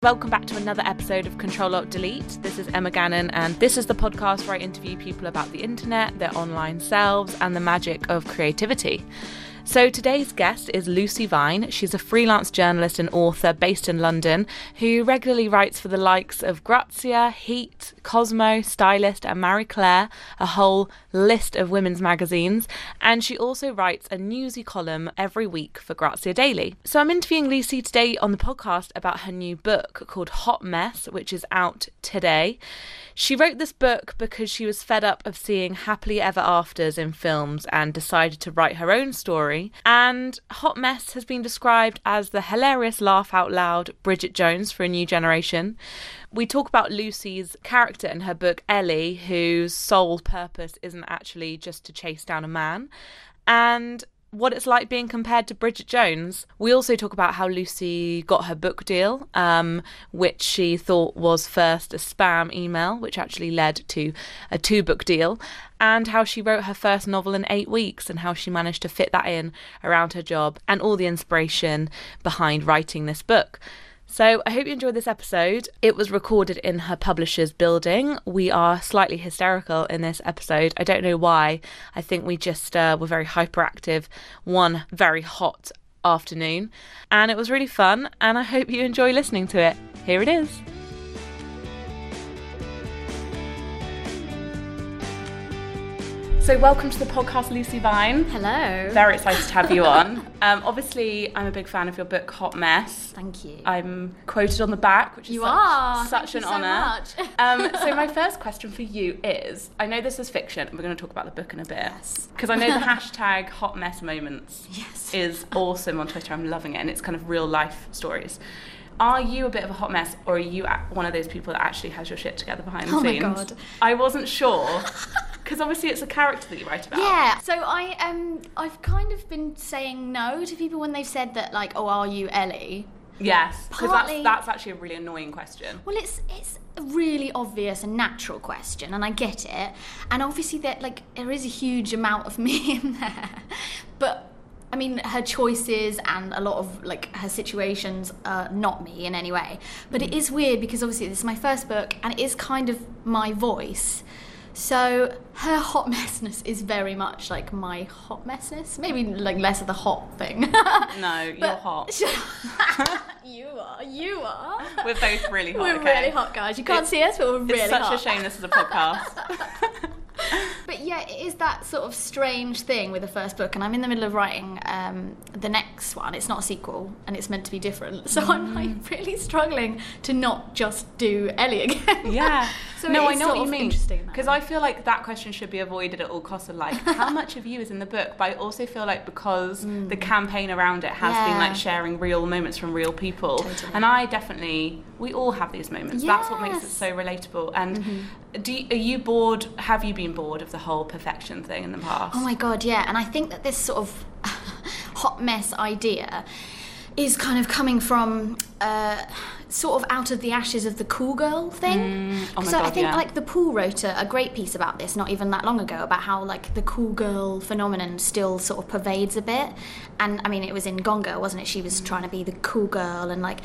Welcome back to another episode of Control Alt Delete. This is Emma Gannon, and this is the podcast where I interview people about the internet, their online selves, and the magic of creativity. So today's guest is Lucy Vine. She's a freelance journalist and author based in London who regularly writes for the likes of Grazia, Heat, Cosmo, Stylist, and Marie Claire, a whole list of women's magazines. And she also writes a newsy column every week for Grazia Daily. So I'm interviewing Lucy today on the podcast about her new book called Hot Mess, which is out today. She wrote this book because she was fed up of seeing happily ever afters in films and decided to write her own story. And Hot Mess has been described as the hilarious laugh out loud Bridget Jones for a new generation. We talk about Lucy's character in her book Ellie, whose sole purpose isn't actually just to chase down a man. And what it's like being compared to Bridget Jones. We also talk about how Lucy got her book deal, um, which she thought was first a spam email, which actually led to a two book deal, and how she wrote her first novel in eight weeks and how she managed to fit that in around her job and all the inspiration behind writing this book. So I hope you enjoyed this episode. It was recorded in her publisher's building. We are slightly hysterical in this episode. I don't know why. I think we just uh, were very hyperactive one very hot afternoon. And it was really fun. And I hope you enjoy listening to it. Here it is. So, welcome to the podcast, Lucy Vine. Hello. Very excited to have you on. Um, obviously, I'm a big fan of your book, Hot Mess. Thank you. I'm quoted on the back, which is You such, are. such Thank an so honour. much. um, so, my first question for you is I know this is fiction, and we're going to talk about the book in a bit. Yes. Because I know the hashtag Hot Mess Moments Yes. is awesome on Twitter. I'm loving it, and it's kind of real life stories. Are you a bit of a hot mess, or are you one of those people that actually has your shit together behind the Oh my scenes? God. I wasn't sure. Because obviously it's a character that you write about. Yeah. So I um I've kind of been saying no to people when they've said that like oh are you Ellie? Yes. Because that's, that's actually a really annoying question. Well, it's it's a really obvious and natural question, and I get it. And obviously, that like there is a huge amount of me in there, but I mean, her choices and a lot of like her situations are not me in any way. But it is weird because obviously this is my first book, and it is kind of my voice. So her hot messness is very much like my hot messness. Maybe like less of the hot thing. No, you're hot. you are. You are. We're both really hot. We're okay? really hot, guys. You can't It's- see us, but we're really hot. It's such hot. a shame this is a podcast. But yeah, it is that sort of strange thing with the first book, and I'm in the middle of writing um, the next one. It's not a sequel, and it's meant to be different. So I'm Mm. like really struggling to not just do Ellie again. yeah. so no, I know what you mean. Interesting. Because. I feel like that question should be avoided at all costs. Of like, how much of you is in the book? But I also feel like because the campaign around it has been Mm. Like sharing real moments from real people, Totally. and I definitely, we all have these moments. That's what makes it so relatable. And Mm-hmm. do you, are you bored? Have you been bored of the whole perfection thing in the past? Oh my god, yeah. And I think that this sort of hot mess idea is kind of coming from uh, sort of out of the ashes of the cool girl thing. oh my so I think yeah. like the Pool wrote a, a great piece about this not even that long ago about how like the cool girl phenomenon still sort of pervades a bit. And I mean, it was in Gone Girl, wasn't it? She was trying to be the cool girl, and like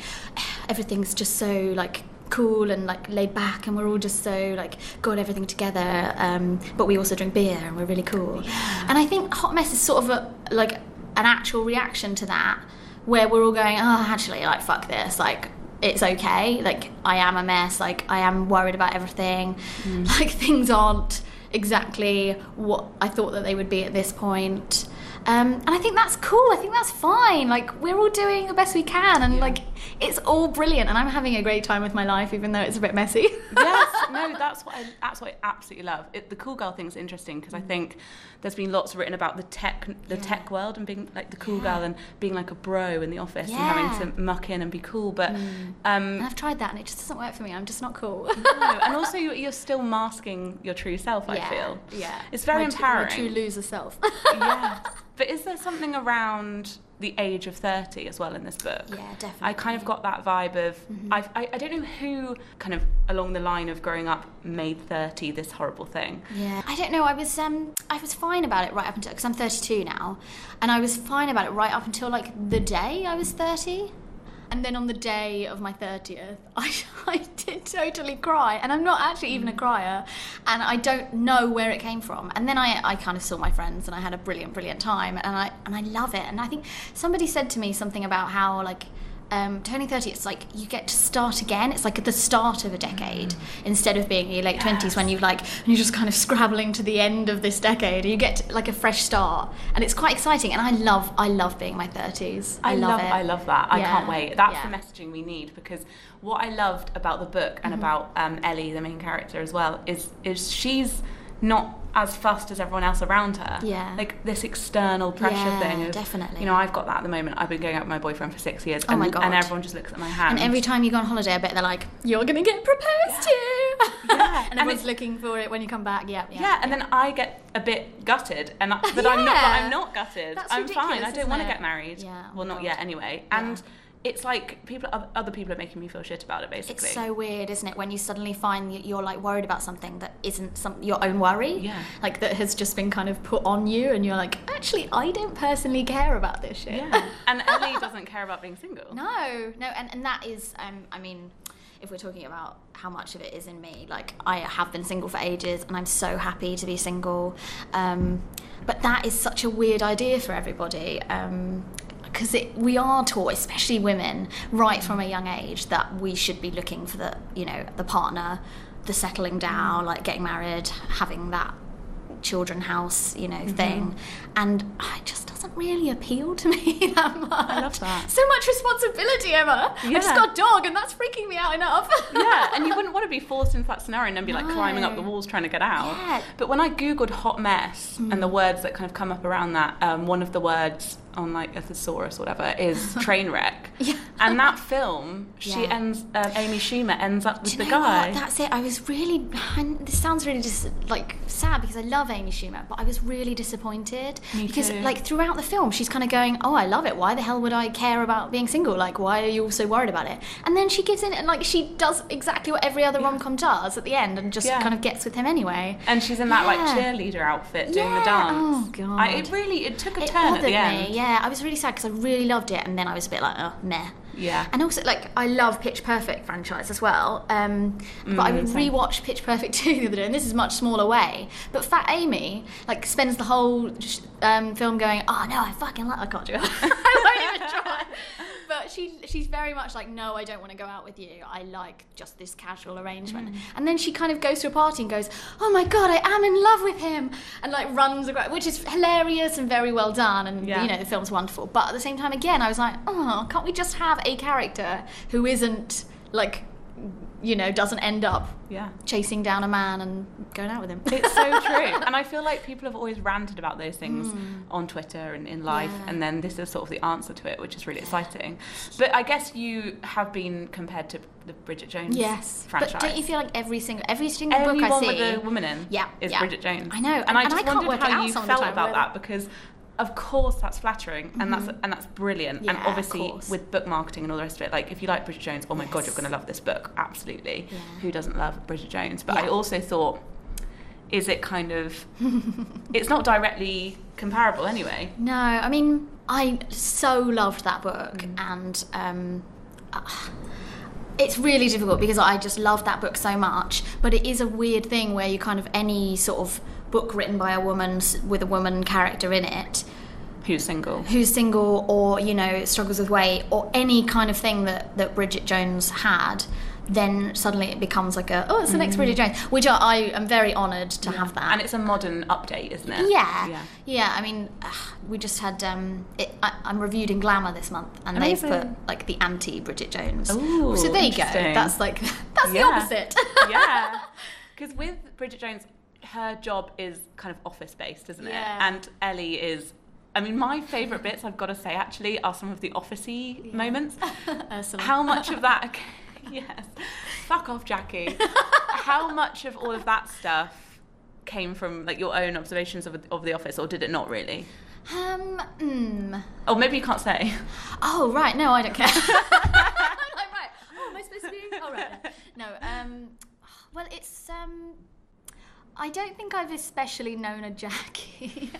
everything's just so like cool and like laid back and we're all just so like got everything together um, but we also drink beer and we're really cool and i think hot mess is sort of a like an actual reaction to that where we're all going oh actually like fuck this like it's okay like i am a mess like i am worried about everything like things aren't exactly what i thought that they would be at this point um, and I think that's cool. I think that's fine. Like we're all doing the best we can, and like it's all brilliant. And I'm having a great time with my life, even though it's a bit messy. yes, no, that's what I, that's what I absolutely love. It, the cool girl thing is interesting because I think there's been lots written about the tech the tech world and being like the cool girl and being like a bro in the office and having to muck in and be cool. But and um, I've tried that, and it just doesn't work for me. I'm just not cool. no, and also you're, you're still masking your true self. I feel. yeah, It's very my empowering. my true loser self. yeah. But is there something around the age of 30 as well in this book? Yeah, I definitely. Mm-hmm. kind of got that vibe of, I've, I, I don't know who kind of along the line of growing up made 30 this horrible thing. Yeah, I don't know. I was um, I was fine about it right up until because I'm 32 now, and I was fine about it right up until like the day I was 30. And then on the day of my 30th, I, I did totally cry. And I'm not actually even a Mm. crier. And I don't know where it came from. And then I, I kind of saw my friends and I had a brilliant, brilliant time. And I, and I love it. And I think somebody said to me something about how, like, um, turning 30, it's like you get to start again. It's like at the start of a decade Mm. instead of being in your late 20s when you like, and you're just kind of scrabbling to the end of this decade. You get like a fresh start. And it's quite exciting. And I love, I love being in my 30s. I, I love, love, it. I love that. I Yeah. can't wait. That's Yeah. the messaging we need because what I loved about the book Mm-hmm. and about um, Ellie, the main character as well, is is she's not as fussed as everyone else around her. Yeah. Like this external pressure Yeah, thing. Of, definitely. You know, I've got that at the moment. I've been going out with my boyfriend for six years. Oh and, my God. And everyone just looks at my hand. And every time you go on holiday, I bet they're like, "You're gonna get proposed to," Yeah. and And everyone's it's- looking for it when you come back. Yeah, yeah. yeah, and then I get a bit gutted, and I, but I'm not. But I'm not gutted. That's I'm fine. I don't want to get married. Yeah, oh Well, not God. yet, anyway. And it's like people, other people are making me feel shit about it. Basically. It's so weird, isn't it, when you suddenly find that you're like worried about something that isn't some your own worry, Yeah. like that has just been kind of put on you, and you're like, actually, I don't personally care about this shit. Yeah. and Ellie doesn't care about being single. No, no, and, and that is, um, I mean, if we're talking about how much of it is in me, like I have been single for ages and I'm so happy to be single. Um, but that is such a weird idea for everybody. Um, because we are taught, especially women, right from a young age, that we should be looking for the, you know, the partner, the settling down, like getting married, having that children house, you know, Mm-hmm. thing. And it just doesn't really appeal to me that much. I love that. So much responsibility, Emma. I just got a dog, and that's freaking me out enough. yeah, and you to be forced into that scenario and then be like climbing up the walls trying to get out. Yeah. But when I googled hot mess and the words that kind of come up around that, um, one of the words on like a thesaurus or whatever is train wreck. Yeah. And that film, she Yeah. ends, um, Amy Schumer ends up with you the know guy. what? That's it. I was really. This sounds really just like sad because I love Amy Schumer, but I was really disappointed Me because too. like throughout the film, she's kind of going, "Oh, I love it. Why the hell would I care about being single? Like, why are you all so worried about it?" And then she gives in and like she does exactly what every other rom com does at the end, and just Yeah. kind of gets with him anyway. and she's in that like cheerleader outfit doing the oh, dance. Oh, God. I, it really it took a It turn at the me. end. Yeah, I was really sad because I really loved it, and then I was a bit like, oh, meh. Yeah. And also, like, I love Pitch Perfect franchise as well. Um, but I Mm, rewatched Pitch Perfect 2 the other day, and this is a much smaller way. But Fat Amy, like, spends the whole sh- um, film going, oh, no, I fucking like... I can't do it. I won't even try. But she, she's very much like, no, I don't want to go out with you. I like just this casual arrangement. Mm. And then she kind of goes to a party and goes, oh my God, I am in love with him. And, like, runs across, which is hilarious and very well done. And, Yeah. you know, the film's wonderful. But at the same time, again, I was like, oh, can't we just have a character who isn't like, you know, doesn't end up Yeah. chasing down a man and going out with him? It's so true. and I feel like people have always ranted about those things hmm. on Twitter and in life. Yeah. and then this is sort of the answer to it, which is really exciting. But I guess you have been compared to the Bridget Jones yes, franchise. but don't you feel like every single every single Every book I one see? with a woman in Yeah, is yeah. Bridget Jones. I know, and, and- I and just I can't wondered work how out you felt about that because. Of course, that's flattering, and that's and that's brilliant. and Mm-hmm. Yeah, of obviously, with book marketing and all the rest of it, like if you like Bridget Jones, oh my god, you're going to love this book. Absolutely. Yeah. Who doesn't love Bridget Jones? But I also thought, is it kind of? it's not directly comparable anyway. No, I mean, I so loved that book, Mm. and um, uh, it's really difficult because I just love that book so much. But it is a weird thing where you kind of any sort of book written by a woman with a woman character in it Who's single? who's single or you know struggles with weight or any kind of thing that that Bridget Jones had then suddenly it becomes like a oh it's the next Bridget Jones which I, I am very honoured to have that And it's a modern update, isn't it? yeah, Yeah. yeah. I mean, ugh, we just had. Um, it, I, I'm reviewed in Glamour this month, and they've put like the anti Bridget Jones. Ooh, so there you go. That's like that's the opposite. yeah. Because with Bridget Jones, her job is kind of office based, isn't it? Yeah. And Ellie is. I mean, my favourite bits, I've got to say, actually, are some of the officey moments. How much of that? yes. Fuck off, Jackie. How much of all of that stuff came from like your own observations of, of the office, or did it not really? Um. Mm. Oh, maybe you can't say. Oh right. No, I don't care. I'm like right. Oh, am I supposed to be? Oh right. No. Um. Well, it's um. I don't think I've especially known a Jackie.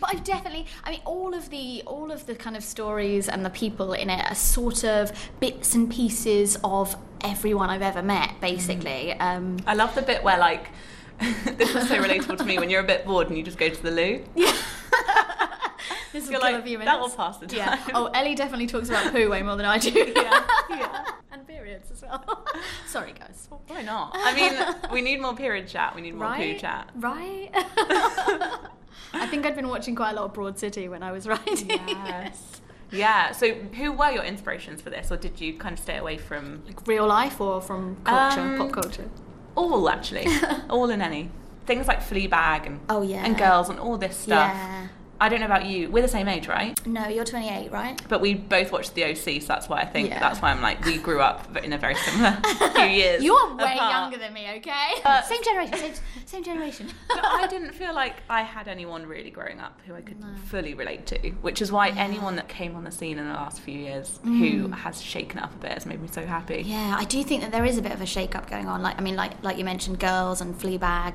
but I've definitely. I mean, all of the all of the kind of stories and the people in it are sort of bits and pieces of everyone I've ever met, basically. Um, I love the bit where like this was so relatable to me when you're a bit bored and you just go to the loo. Yeah. This will kill like, a few that will minutes. pass the time. Yeah. Oh, Ellie definitely talks about poo way more than I do. Yeah, yeah. and periods as well. Sorry, guys. Why not? I mean, we need more period chat. We need more poo chat. Right. I think I'd been watching quite a lot of Broad City when I was writing. Yes. Yeah. So, who were your inspirations for this, or did you kind of stay away from like real life or from culture, Um, pop culture. all? Actually, all and any things like Fleabag and Oh yeah. and girls and all this stuff. Yeah. I don't know about you. We're the same age, right? No, you're 28, right? But we both watched the OC, so that's why I think Yeah. that's why I'm like we grew up in a very similar few years. You're way apart. younger than me, okay? Uh, same generation. Same, same generation. But I didn't feel like I had anyone really growing up who I could fully relate to, which is why anyone that came on the scene in the last few years who has shaken up a bit has made me so happy. Mm. Yeah, I do think that there is a bit of a shake-up going on. Like, I mean, like like you mentioned, girls and Fleabag,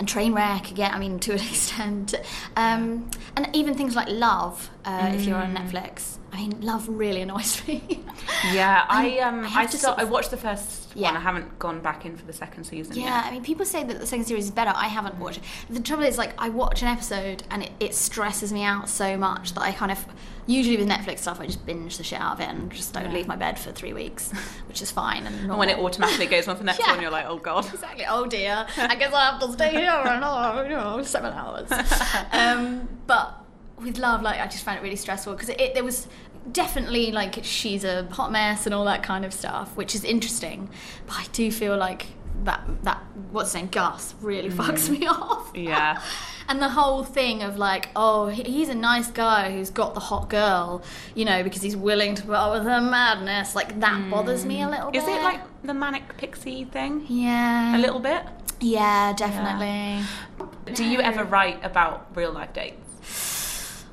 and Trainwreck. Again, I mean, to an extent, um, and even things like Love. Uh, If you're on Netflix, I mean, Love really annoys me. Yeah, I um I I, have to still, sort I watched the first Yeah. one. I haven't gone back in for the second season Yeah, yet. I mean, people say that the second series is better. I haven't watched it. The trouble is, like, I watch an episode and it, it stresses me out so much that I kind of, usually with Netflix stuff, I just binge the shit out of it and just don't Yeah. leave my bed for three weeks, which is fine. And, And when it automatically goes on for the next Yeah. one, you're like, oh god. Exactly. Oh dear. I guess I have to stay here for another, you know, seven hours. Um, but with love, like I just found it really stressful because it, it, there was definitely like she's a hot mess and all that kind of stuff, which is interesting. But I do feel like that that what's name Gus really mm. fucks me off. Yeah. And the whole thing of like, oh, he's a nice guy who's got the hot girl, you know, because he's willing to put up with her madness. Like that bothers me a mm. little bit. Is it like the manic pixie thing? yeah, A little bit? Yeah, definitely. Do you ever write about real life dates?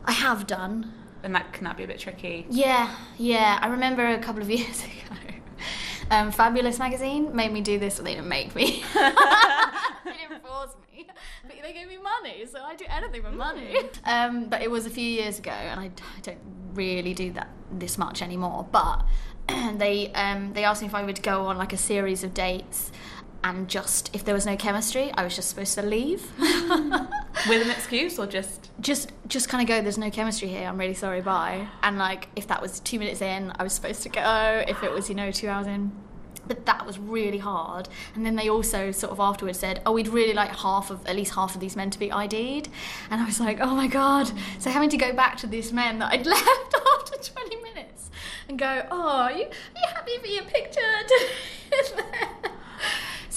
I have done. And that can that be a bit tricky? Yeah, yeah. I remember a couple of years ago, um, Fabulous magazine made me do this. Well, they didn't make me. they didn't force me. But they gave me money, so I do anything for money. Um, but it was a few years ago, and I, I don't really do that this much anymore. But they um, they asked me if I would go on like a series of dates. And just if there was no chemistry, I was just supposed to leave. With an excuse or just? Just just kind of go there's no chemistry here i'm really sorry bye. And like if that was two minutes in i was supposed to go. If it was you know two hours in. But that was really hard. And then they also sort of afterwards said oh we'd really like half of at least half of these men to be id'd. And i was like oh my god. So having to go back to these men that i'd left after 20 minutes and go oh are you, are you happy for your picture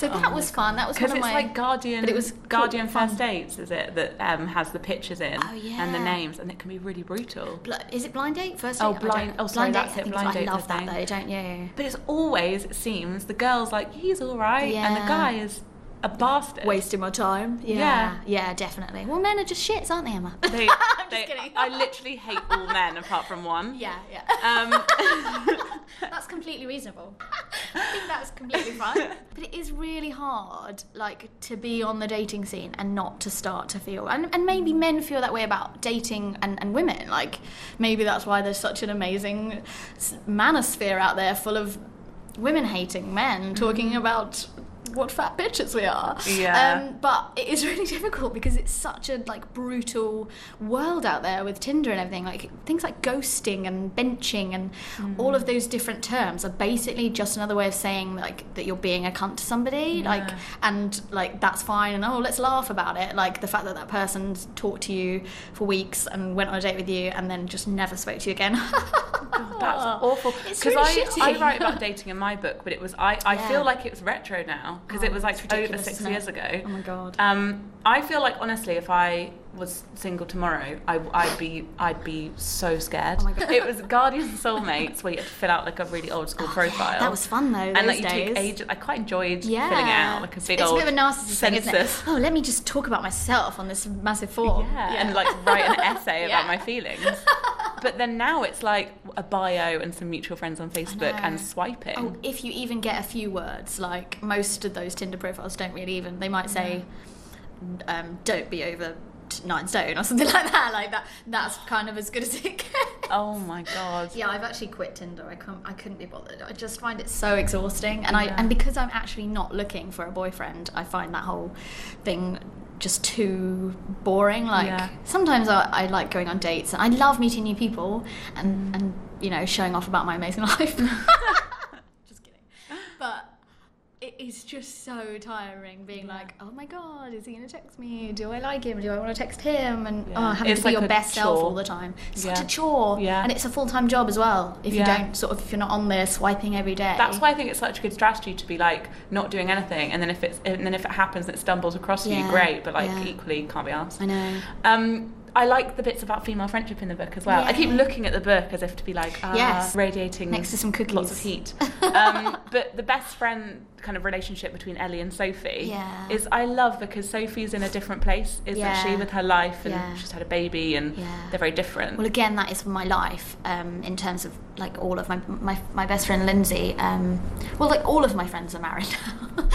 so that was fun that was one because of it's my like Guardian. but it was Guardian cool. First Dates, is it that um, has the pictures in Oh, and the names, and it can be really brutal. Bl- is it blind date first? Oh, date? I blind- oh, sorry, that's I it, blind I love that thing. though, don't you? But it's always, it seems, the girl's like he's all right, and the Yeah. guy is a bastard. Wasting my time. Yeah. Yeah. yeah, definitely. Well, men are just shits, aren't they, Emma? They, I'm they, just kidding. I literally hate all men apart from one. yeah, yeah. Um, that's completely reasonable. I think that's completely fine. But it is really hard, like, to be on the dating scene and not to start to feel, and, and maybe men feel that way about dating and, and women. Like, maybe that's why there's such an amazing manosphere out there full of women hating men talking about what fat bitches we are. Yeah. Um, but it is really difficult because it's such a like brutal world out there with Tinder and everything. Like things like ghosting and benching and all of those different terms are basically just another way of saying like that you're being a cunt to somebody. Like and like that's fine and oh let's laugh about it. Like the fact that that person's talked to you for weeks and went on a date with you and then just never spoke to you again. That's awful. Because really I, shitty. I write about dating in my book, but it was I, I Yeah. feel like it's retro now because Oh, it was like over six years ago. Oh my god. Um, I feel like honestly, if I was single tomorrow, I, would be I'd be so scared. Oh my God. It was Guardians and Soulmates where you had to fill out like a really old school profile. that was fun though. and like you days. take ages. I quite enjoyed Yeah. filling out like a big it's old a bit of a narcissist thing, isn't it? census. Oh, let me just talk about myself on this massive form. Yeah, and like write an essay Yeah. about my feelings. But then now it's like a bio and some mutual friends on Facebook and swiping. Oh, if you even get a few words, like most of those Tinder profiles don't really even. They might say, um, "Don't be over nine stone or something like that. Like that, that's kind of as good as it gets. Oh my god. Yeah, I've actually quit Tinder. I couldn't, I couldn't be bothered. I just find it so exhausting, and I Yeah. and because I'm actually not looking for a boyfriend, I find that whole thing just too boring. Like Yeah. sometimes I, I like going on dates, and I love meeting new people, and mm. and you know showing off about my amazing life. just kidding, but. It is just so tiring being like, oh my god, is he gonna text me? Do I like him? Do I want to text him? And Yeah. oh, having It's to be like your a best self all the time. It's such a chore. Yeah. And it's a full time job as well. If Yeah. you don't sort of if you're not on there swiping every day. That's why I think it's such a good strategy to be like not doing anything, and then if it's and then if it happens, and it stumbles across you, great. But like yeah. equally, can't be asked. I know. Um, I like the bits about female friendship in the book as well. I keep looking at the book as if to be like, ah, Yes. radiating Next to some cookies. lots of heat. um, but the best friend kind of relationship between Ellie and Sophie Yeah. is I love because Sophie's in a different place, isn't Yeah. she, with her life, and Yeah. she's had a baby, and Yeah. they're very different. Well, again, that is my life um, in terms of like all of my my, my best friend Lindsay. Um, well, like all of my friends are married now.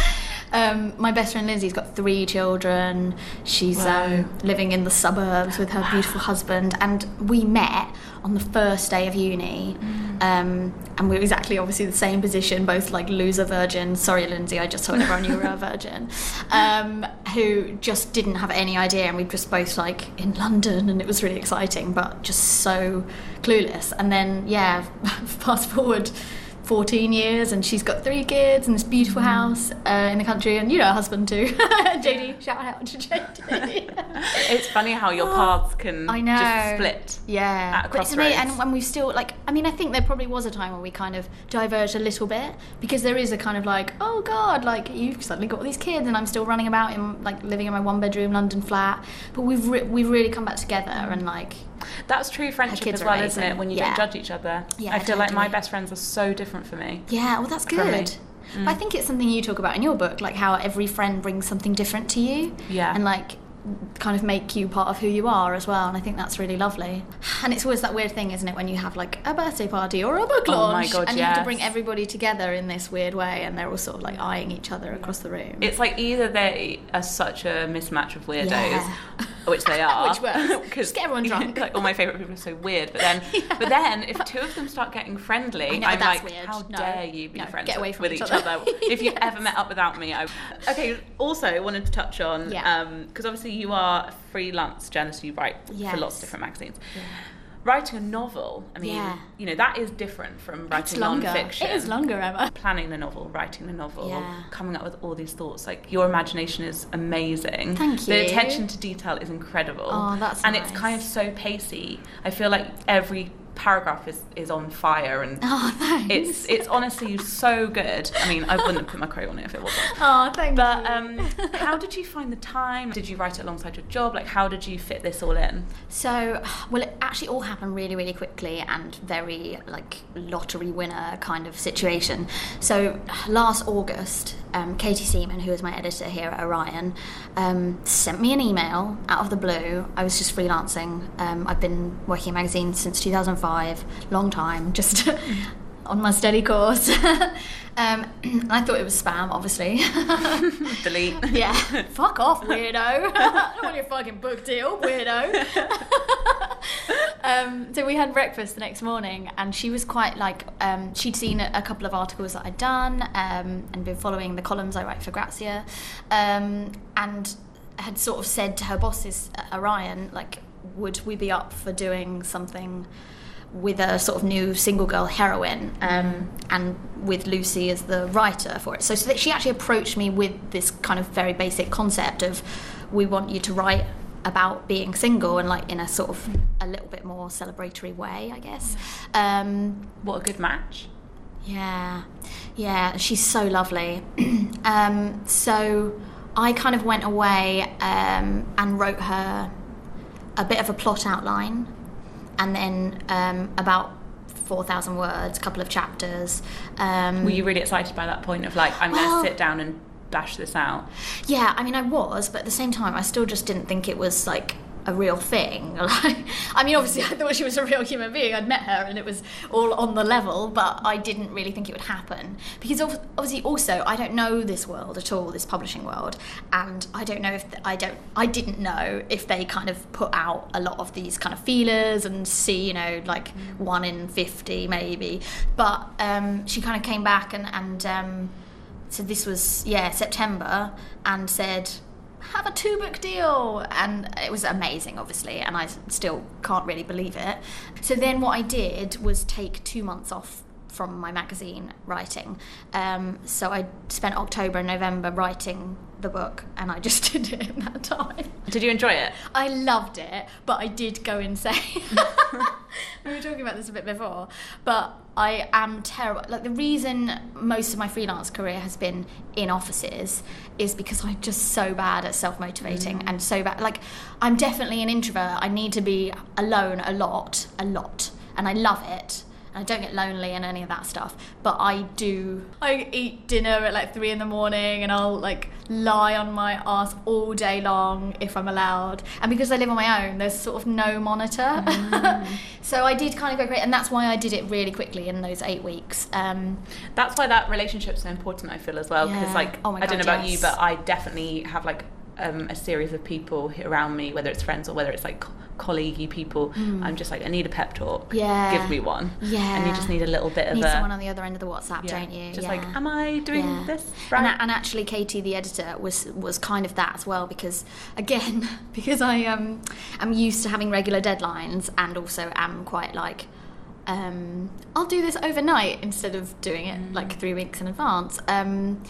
um, my best friend Lindsay's got three children. She's Wow. um, living in the suburbs with her beautiful husband, and we met on the first day of uni. Um, and we are exactly obviously the same position, both like loser virgin. Sorry, Lindsay, I just told everyone you were a virgin. Um, who just didn't have any idea, and we were just both like in London, and it was really exciting, but just so clueless. And then, yeah, fast forward 14 years, and she's got three kids and this beautiful house uh, in the country, and you know, her husband too. JD, shout out to JD. it's funny how your paths can I know. just split. Yeah, at but it's amazing, and when we've still like, I mean, I think there probably was a time where we kind of diverged a little bit because there is a kind of like, oh god, like you've suddenly got all these kids, and I'm still running about in like living in my one bedroom London flat. But we've re- we've really come back together, and like, That's true friendship as well, isn't it? When you Yeah. don't judge each other. Yeah, I feel like my best friends are so different for me. yeah, well, that's good. But I mm. think it's something you talk about in your book, like how every friend brings something different to you, Yeah. and like kind of make you part of who you are as well and I think that's really lovely and it's always that weird thing isn't it when you have like a birthday party or a book Oh launch God, and you have to bring everybody together in this weird way and they're all sort of like eyeing each other across the room It's like either they are such a mismatch of weirdos, Yeah. which they are, Which works. 'cause, Just get everyone drunk. like all my favorite people are so weird, but then, but then if two of them start getting friendly, I'm like, weird. how No. dare you be No, friends from with each each other. other? if you Yes. ever met up without me, I. Okay. Also, wanted to touch on Yeah. Um, because obviously you are a freelance journalist. You write for lots of different magazines. Writing a novel, I mean, Yeah. you know, that is different from writing longer non-fiction it is longer Emma planning the novel, writing the novel, Yeah. coming up with all these thoughts. Like your imagination is amazing. Thank you. The attention to detail is incredible. Oh, that's and it's kind of so pacey. I feel like every paragraph is, is on fire and oh it's it's honestly so good. I mean, I wouldn't have put my crow on it if it wasn't. oh thank But you um, how did you find the time? Did you write it alongside your job? Like, how did you fit this all in? So, well, it actually all happened really, really quickly and very like lottery winner kind of situation. So, last August, um, Katie Seaman, who is my editor here at Orion, um, sent me an email out of the blue. I was just freelancing. Um, I've been working in magazines since 2005, long time, just on my study course. um, I thought it was spam, obviously. Delete. Yeah, fuck off, weirdo. I don't want your fucking book deal, weirdo. um, so we had breakfast the next morning, and she was quite like um, she'd seen a, couple of articles that I'd done um, and been following the columns I write for Grazia, um, and had sort of said to her bosses at Orion, like, would we be up for doing something? With a sort of new single girl heroine um, and with Lucy as the writer for it. So, so that she actually approached me with this kind of very basic concept of we want you to write about being single and like in a sort of a little bit more celebratory way, I guess. Um, What a good match. yeah, yeah, she's so lovely. um, so I kind of went away um, and wrote her a bit of a plot outline, and then um, about four thousand words, a couple of chapters. Um, Were you really excited by that point of like, I'm going to sit down and bash this out? Yeah, I mean, I was, but at the same time, I still just didn't think it was like a real thing. Like, I mean, obviously, I thought she was a real human being. I'd met her, and it was all on the level, but I didn't really think it would happen because obviously, also, I don't know this world at all, this publishing world, and I don't know if th- I don't, I didn't know if they kind of put out a lot of these kind of feelers and see, you know, like one in fifty maybe. But um, she kind of came back and and. Um, so this was yeah September and said have a two book deal. And it was amazing obviously and I still can't really believe it. So then what I did was take two months off from my magazine writing. Um, so I spent October and November writing the book and I just did it in that time Did you enjoy it? I loved it, but I did go insane. we were talking about this a bit before, but I am terrible. Like the reason most of my freelance career has been in offices is because I'm just so bad at self motivating mm. and so bad. Like I'm definitely an introvert. I need to be alone a lot, a lot, and I love it. I don't get lonely and any of that stuff, but I do. I eat dinner at like three in the morning, and I'll like lie on my ass all day long if I'm allowed. And because I live on my own, there's sort of no monitor. so I did kind of go great, and that's why I did it really quickly in those eight weeks. Um, That's why that relationship's so important, I feel, as well. Because, Yeah. like, Oh my I don't know God, about you, but I definitely have, like, um, a series of people around me, whether it's friends or whether it's, like, colleague people. I'm just like, I need a pep talk. Yeah. Give me one. Yeah. And you just need a little bit of need a. someone on the other end of the WhatsApp, yeah, don't you? Just Yeah. like, am I doing Yeah. this And, right? a- and actually, Katie, the editor, was was kind of that as well because, again, because I um, am used to having regular deadlines and also am quite like, um, I'll do this overnight instead of doing it like three weeks in advance. Um,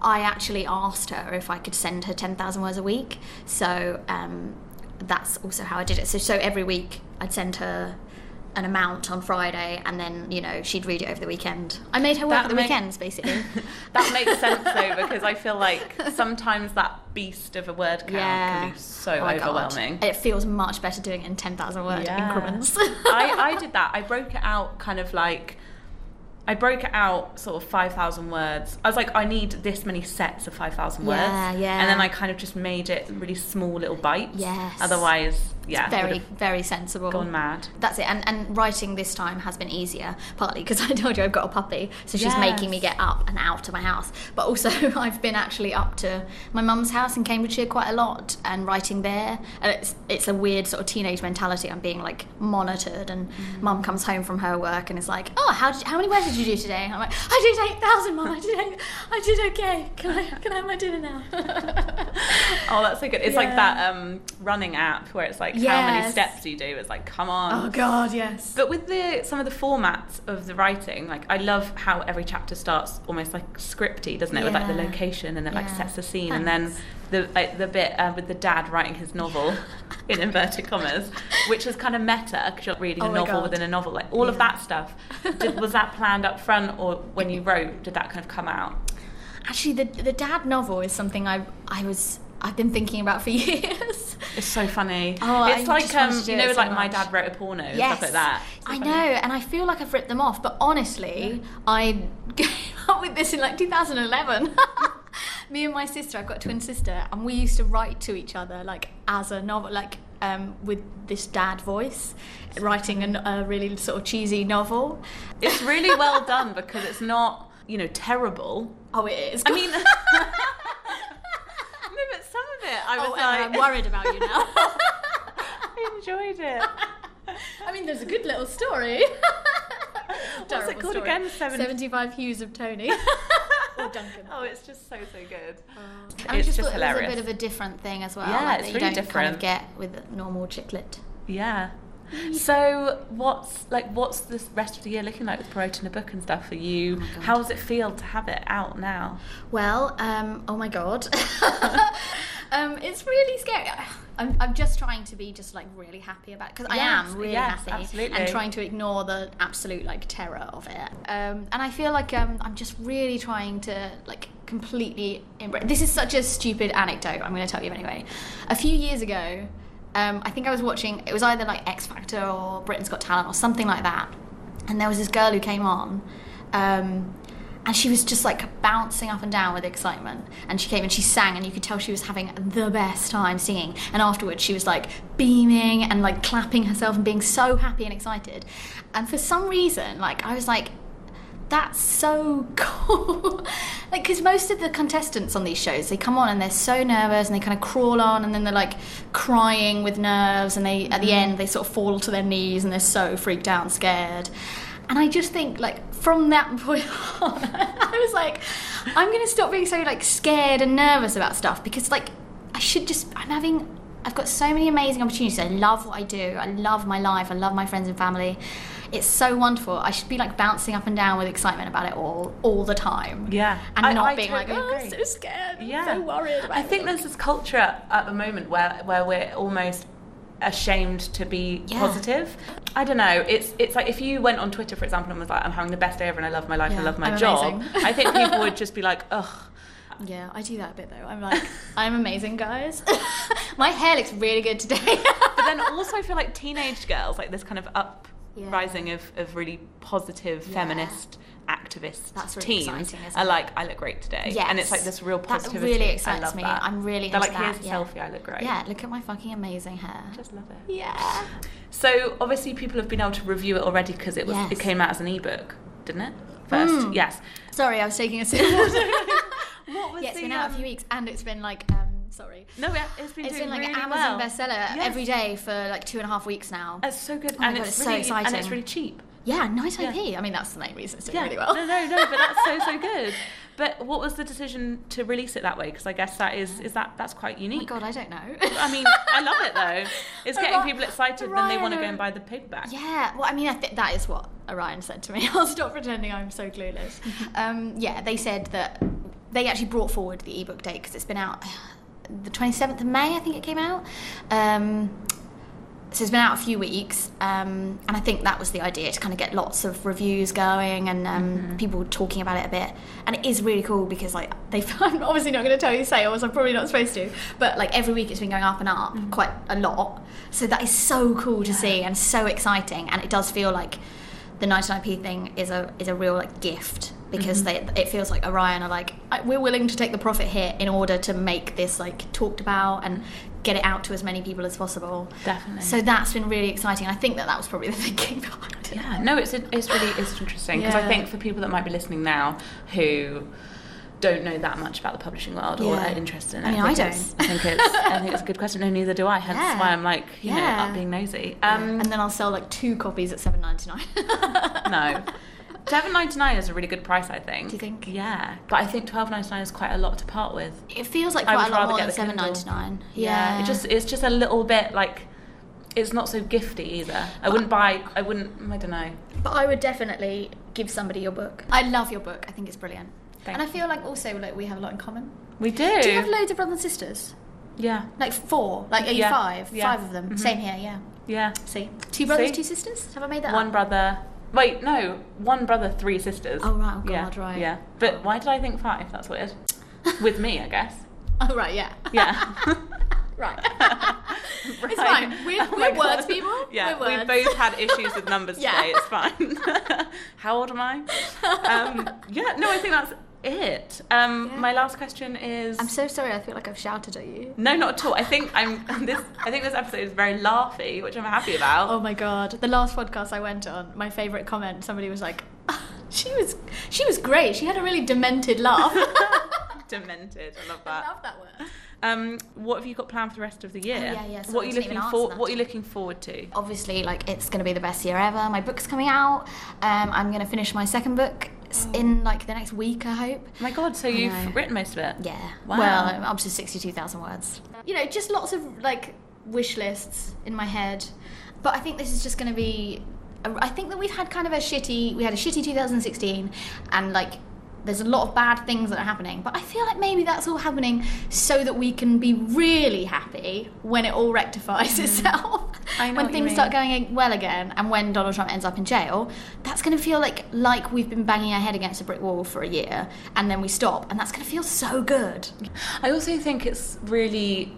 I actually asked her if I could send her ten thousand words a week, so um, that's also how I did it. So so every week I'd send her an amount on Friday, and then you know she'd read it over the weekend. I made her work That the make- weekends, basically. that makes sense though because I feel like sometimes that beast of a word count can be so Oh my God. overwhelming. It feels much better doing it in 10,000 word Yeah. increments. I, I did that. I broke it out kind of like I broke it out sort of 5,000 words. I was like, I need this many sets of 5,000 words. Yeah, yeah. And then I kind of just made it really small little bites. Yes. Otherwise, yeah. very, very sensible. Gone mad. That's it. And, and writing this time has been easier, partly because I told you I've got a puppy, so she's making me get up and out of my house. But also, I've been actually up to my mum's house in Cambridgeshire quite a lot and writing there. And it's, it's a weird sort of teenage mentality. I'm being like monitored, and Mm. mum comes home from her work and is like, Oh, how, did, how many words did you do today? And I'm like, I did 8,000, mum. I did, eight, I did okay. Can I, can I have my dinner now? Oh, that's so good. It's like that um, running app where it's like how many Yes. steps you do. It's like, come on. oh, God, yes. But with the some of the formats of the writing, like I love how every chapter starts almost like scripty, doesn't it? With like the location and it like Yeah. sets the scene, and then Thanks. The like, the bit uh, with the dad writing his novel in inverted commas, which is kind of meta because you're reading Oh a novel God. within a novel. Like all of that stuff, did, was that planned up front, or when you wrote, did that kind of come out? Actually, the the dad novel is something I I was I've been thinking about for years. It's so funny. Oh, I it's like just wanted um, to do you it know, so like my dad wrote a porno and stuff like that. So I funny. know, and I feel like I've ripped them off. But honestly, I came up with this in like 2011. Me and my sister, I've got a twin sister, and we used to write to each other like as a novel, like um, with this dad voice, writing an, a really sort of cheesy novel. It's really well done because it's not, you know, terrible. Oh, it is. I mean, no, but some of it, I was oh, like, I'm worried about you now. I enjoyed it. I mean, there's a good little story. What's it called story. again? Seven- 75 Hues of Tony. Or Duncan. Oh, it's just so so good. Uh, and I it's just, just thought it was a bit of a different thing as well. Yeah, like, it's that you don't kind of get with normal chick lit. Yeah. So what's like what's the rest of the year looking like with promoting a book and stuff for you? Oh. How does it feel to have it out now? Well, um, oh my god, um, it's really scary. I'm, I'm just trying to be just like really happy about it. because I am really yes, happy absolutely. and trying to ignore the absolute like terror of it. Um, and I feel like um, I'm just really trying to like completely embrace. This is such a stupid anecdote. I'm going to tell you anyway. A few years ago, um, I think I was watching. It was either like X Factor or Britain's Got Talent or something like that. And there was this girl who came on. Um, and she was just like bouncing up and down with excitement. And she came and she sang, and you could tell she was having the best time singing. And afterwards, she was like beaming and like clapping herself and being so happy and excited. And for some reason, like I was like, that's so cool. like, because most of the contestants on these shows, they come on and they're so nervous and they kind of crawl on and then they're like crying with nerves and they, at the mm. end, they sort of fall to their knees and they're so freaked out and scared. And I just think, like, from that point on, I was like, I'm going to stop being so, like, scared and nervous about stuff because, like, I should just, I'm having, I've got so many amazing opportunities. I love what I do. I love my life. I love my friends and family. It's so wonderful. I should be like bouncing up and down with excitement about it all, all the time. Yeah. And I- not I being totally like, oh, I'm so scared. yeah. I'm so worried about I think everything." there's this culture at the moment where where we're almost ashamed to be Yeah. positive. I don't know. It's it's like if you went on Twitter, for example, and was like, "I'm having the best day ever, and I love my life, and I love my I'm job," I think people would just be like, "Ugh." Yeah, I do that a bit though. I'm like, I'm amazing, guys. my hair looks really good today. But then also, I feel like teenage girls, like this kind of uprising of, of really positive Yeah. feminist activist That's really teens are like, I look great today. And it's like this real positivity. That really I excites love me. that. I'm really They're like, here's that, a yeah. selfie, I look great. yeah, look at my fucking amazing hair. Just love it. Yeah. So obviously people have been able to review it already because it was Yes. it came out as an ebook, didn't it? First, Mm. yes. Sorry, I was taking a sip. What was yeah, it's the, been out a um, few weeks and it's been like, um, sorry. No, yeah, it's been It's been like really an Amazon well. bestseller Yes. every day for like two and a half weeks now. It's so good, Oh and God, it's, it's so exciting, and it's really cheap. Yeah, nice Yeah. IP. I mean, that's the main reason it's doing Yeah, really well. no, no, no, but that's so so good. But what was the decision to release it that way? Because I guess that is is that that's quite unique. Oh my god, I don't know. I mean, I love it though. It's getting people excited, then they want to go and buy the paperback. Yeah, well, I mean, I think that is what Orion said to me. I'll stop pretending I'm so clueless. um, yeah, they said that they actually brought forward the ebook date because it's been out the 27th of May, I think it came out. Um, so it's been out a few weeks, um, and I think that was the idea to kind of get lots of reviews going and um, people talking about it a bit. And it is really cool because like they, I'm obviously not going to tell you sales. I'm probably not supposed to, but like every week it's been going up and up quite a lot. So that is so cool to see and so exciting. And it does feel like the 99p thing is a is a real like gift because mm-hmm. they it feels like Orion are like we're willing to take the profit hit in order to make this like talked about and get it out to as many people as possible. Definitely. So that's been really exciting. I think that that was probably the thinking behind it. Yeah, no, it's it's really it's interesting because I think for people that might be listening now who don't know that much about the publishing world or Yeah. are interested in I it. mean, I think it's- don't. I think it's I think it's a good question. No, neither do I. Hence Yeah. why I'm like you know Yeah. up being nosy. Um, and then I'll sell like two copies at seven ninety nine. no. Seven ninety nine is a really good price, I think. Do you think? Yeah, but I think twelve ninety nine is quite a lot to part with. It feels like I quite a lot rather more get than the seven Kindle. ninety nine. Yeah, it just it's just a little bit like it's not so gifty either. I wouldn't buy. I wouldn't. I don't know. But I would definitely give somebody your book. I love your book. I think it's brilliant. Thank and I feel like also like we have a lot in common. We do. Do you have loads of brothers and sisters? yeah. Like four? Like are you Yeah, five? yeah. Five of them. Mhm. Same here, yeah. Yeah. See? Two brothers, See? two sisters? Have I made that One up? brother. Wait, no. One brother, three sisters. Oh, right. Oh, yeah. Right. Yeah. But why did I think five? That's weird. With me, I guess. Oh right, yeah. Yeah. right. Right. It's fine. We're, Oh we're words people. Yeah, we're we've both had issues with numbers Yeah. today. It's fine. How old am I? Um, yeah, no, I think that's it. Um, Yeah. My last question is. I'm so sorry. I feel like I've shouted at you. no, not at all. I think I'm this. I think this episode is very laughy, which I'm happy about. Oh my god! The last podcast I went on, my favourite comment, somebody was like, "She was, she was great. She had a really demented laugh." Demented. I love that. I love that word. Um, what have you got planned for the rest of the year? Oh, yeah, yeah, sorry, what are you looking for? What are you looking forward to? Obviously, like it's going to be the best year ever. My book's coming out. Um, I'm going to finish my second book in like the next week. I hope. Oh my God! So you've know. written most of it. Yeah. Wow. Well, I'm up to 62,000 words. You know, just lots of like wish lists in my head. But I think this is just going to be. I think that we've had kind of a shitty. We had a shitty 2016, and like. There's a lot of bad things that are happening, but I feel like maybe that's all happening so that we can be really happy when it all rectifies itself. Mm. I know when things start going well again, and when Donald Trump ends up in jail, that's going to feel like like we've been banging our head against a brick wall for a year, and then we stop, and that's going to feel so good. I also think it's really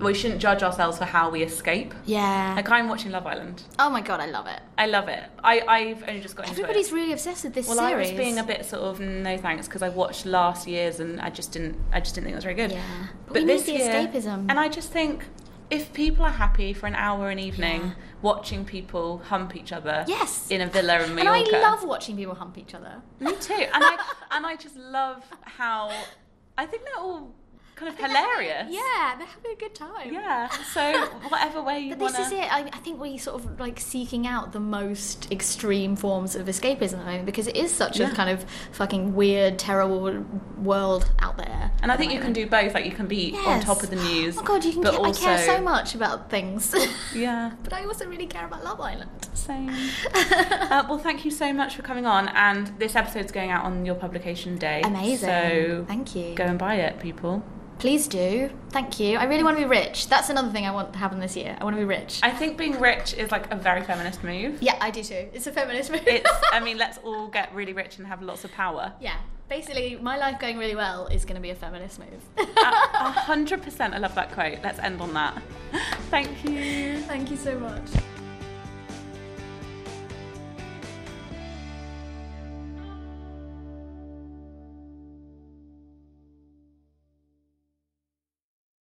we shouldn't judge ourselves for how we escape. Yeah. Like I'm watching Love Island. oh my god, I love it. I love it. I I've only just got into Everybody's really obsessed with this Well, I was being a bit sort of no thanks because I watched last year's and I just didn't. I just didn't think it was very good. Yeah. But But we need the year, escapism. and I just think if people are happy for an hour an evening Yeah. watching people hump each other, Yes. in a villa in and Mallorca, I love watching people hump each other. Me too. And I and I just love how I think they're all kind of hilarious. Yeah, they're having a good time. Yeah. So whatever way you want. But want this is it. I, I think we're sort of like seeking out the most extreme forms of escapism at the moment because it is such Yeah. a kind of fucking weird, terrible world out there. And I think you can do both. Like you can be on top of the news. Oh god, you can. but Care, also, I care so much about things, Yeah. but I also really care about Love Island. Same. uh, well, thank you so much for coming on. And this episode's going out on your publication day. Amazing. So Thank you. go and buy it, people. Please do. Thank you. I really want to be rich. That's another thing I want to happen this year. I want to be rich. I think being rich is like a very feminist move. yeah, I do too. It's a feminist move. It's. I mean, let's all get really rich and have lots of power. yeah. Basically, my life going really well is going to be a feminist move. A hundred percent. I love that quote. Let's end on that. Thank you. Thank you so much.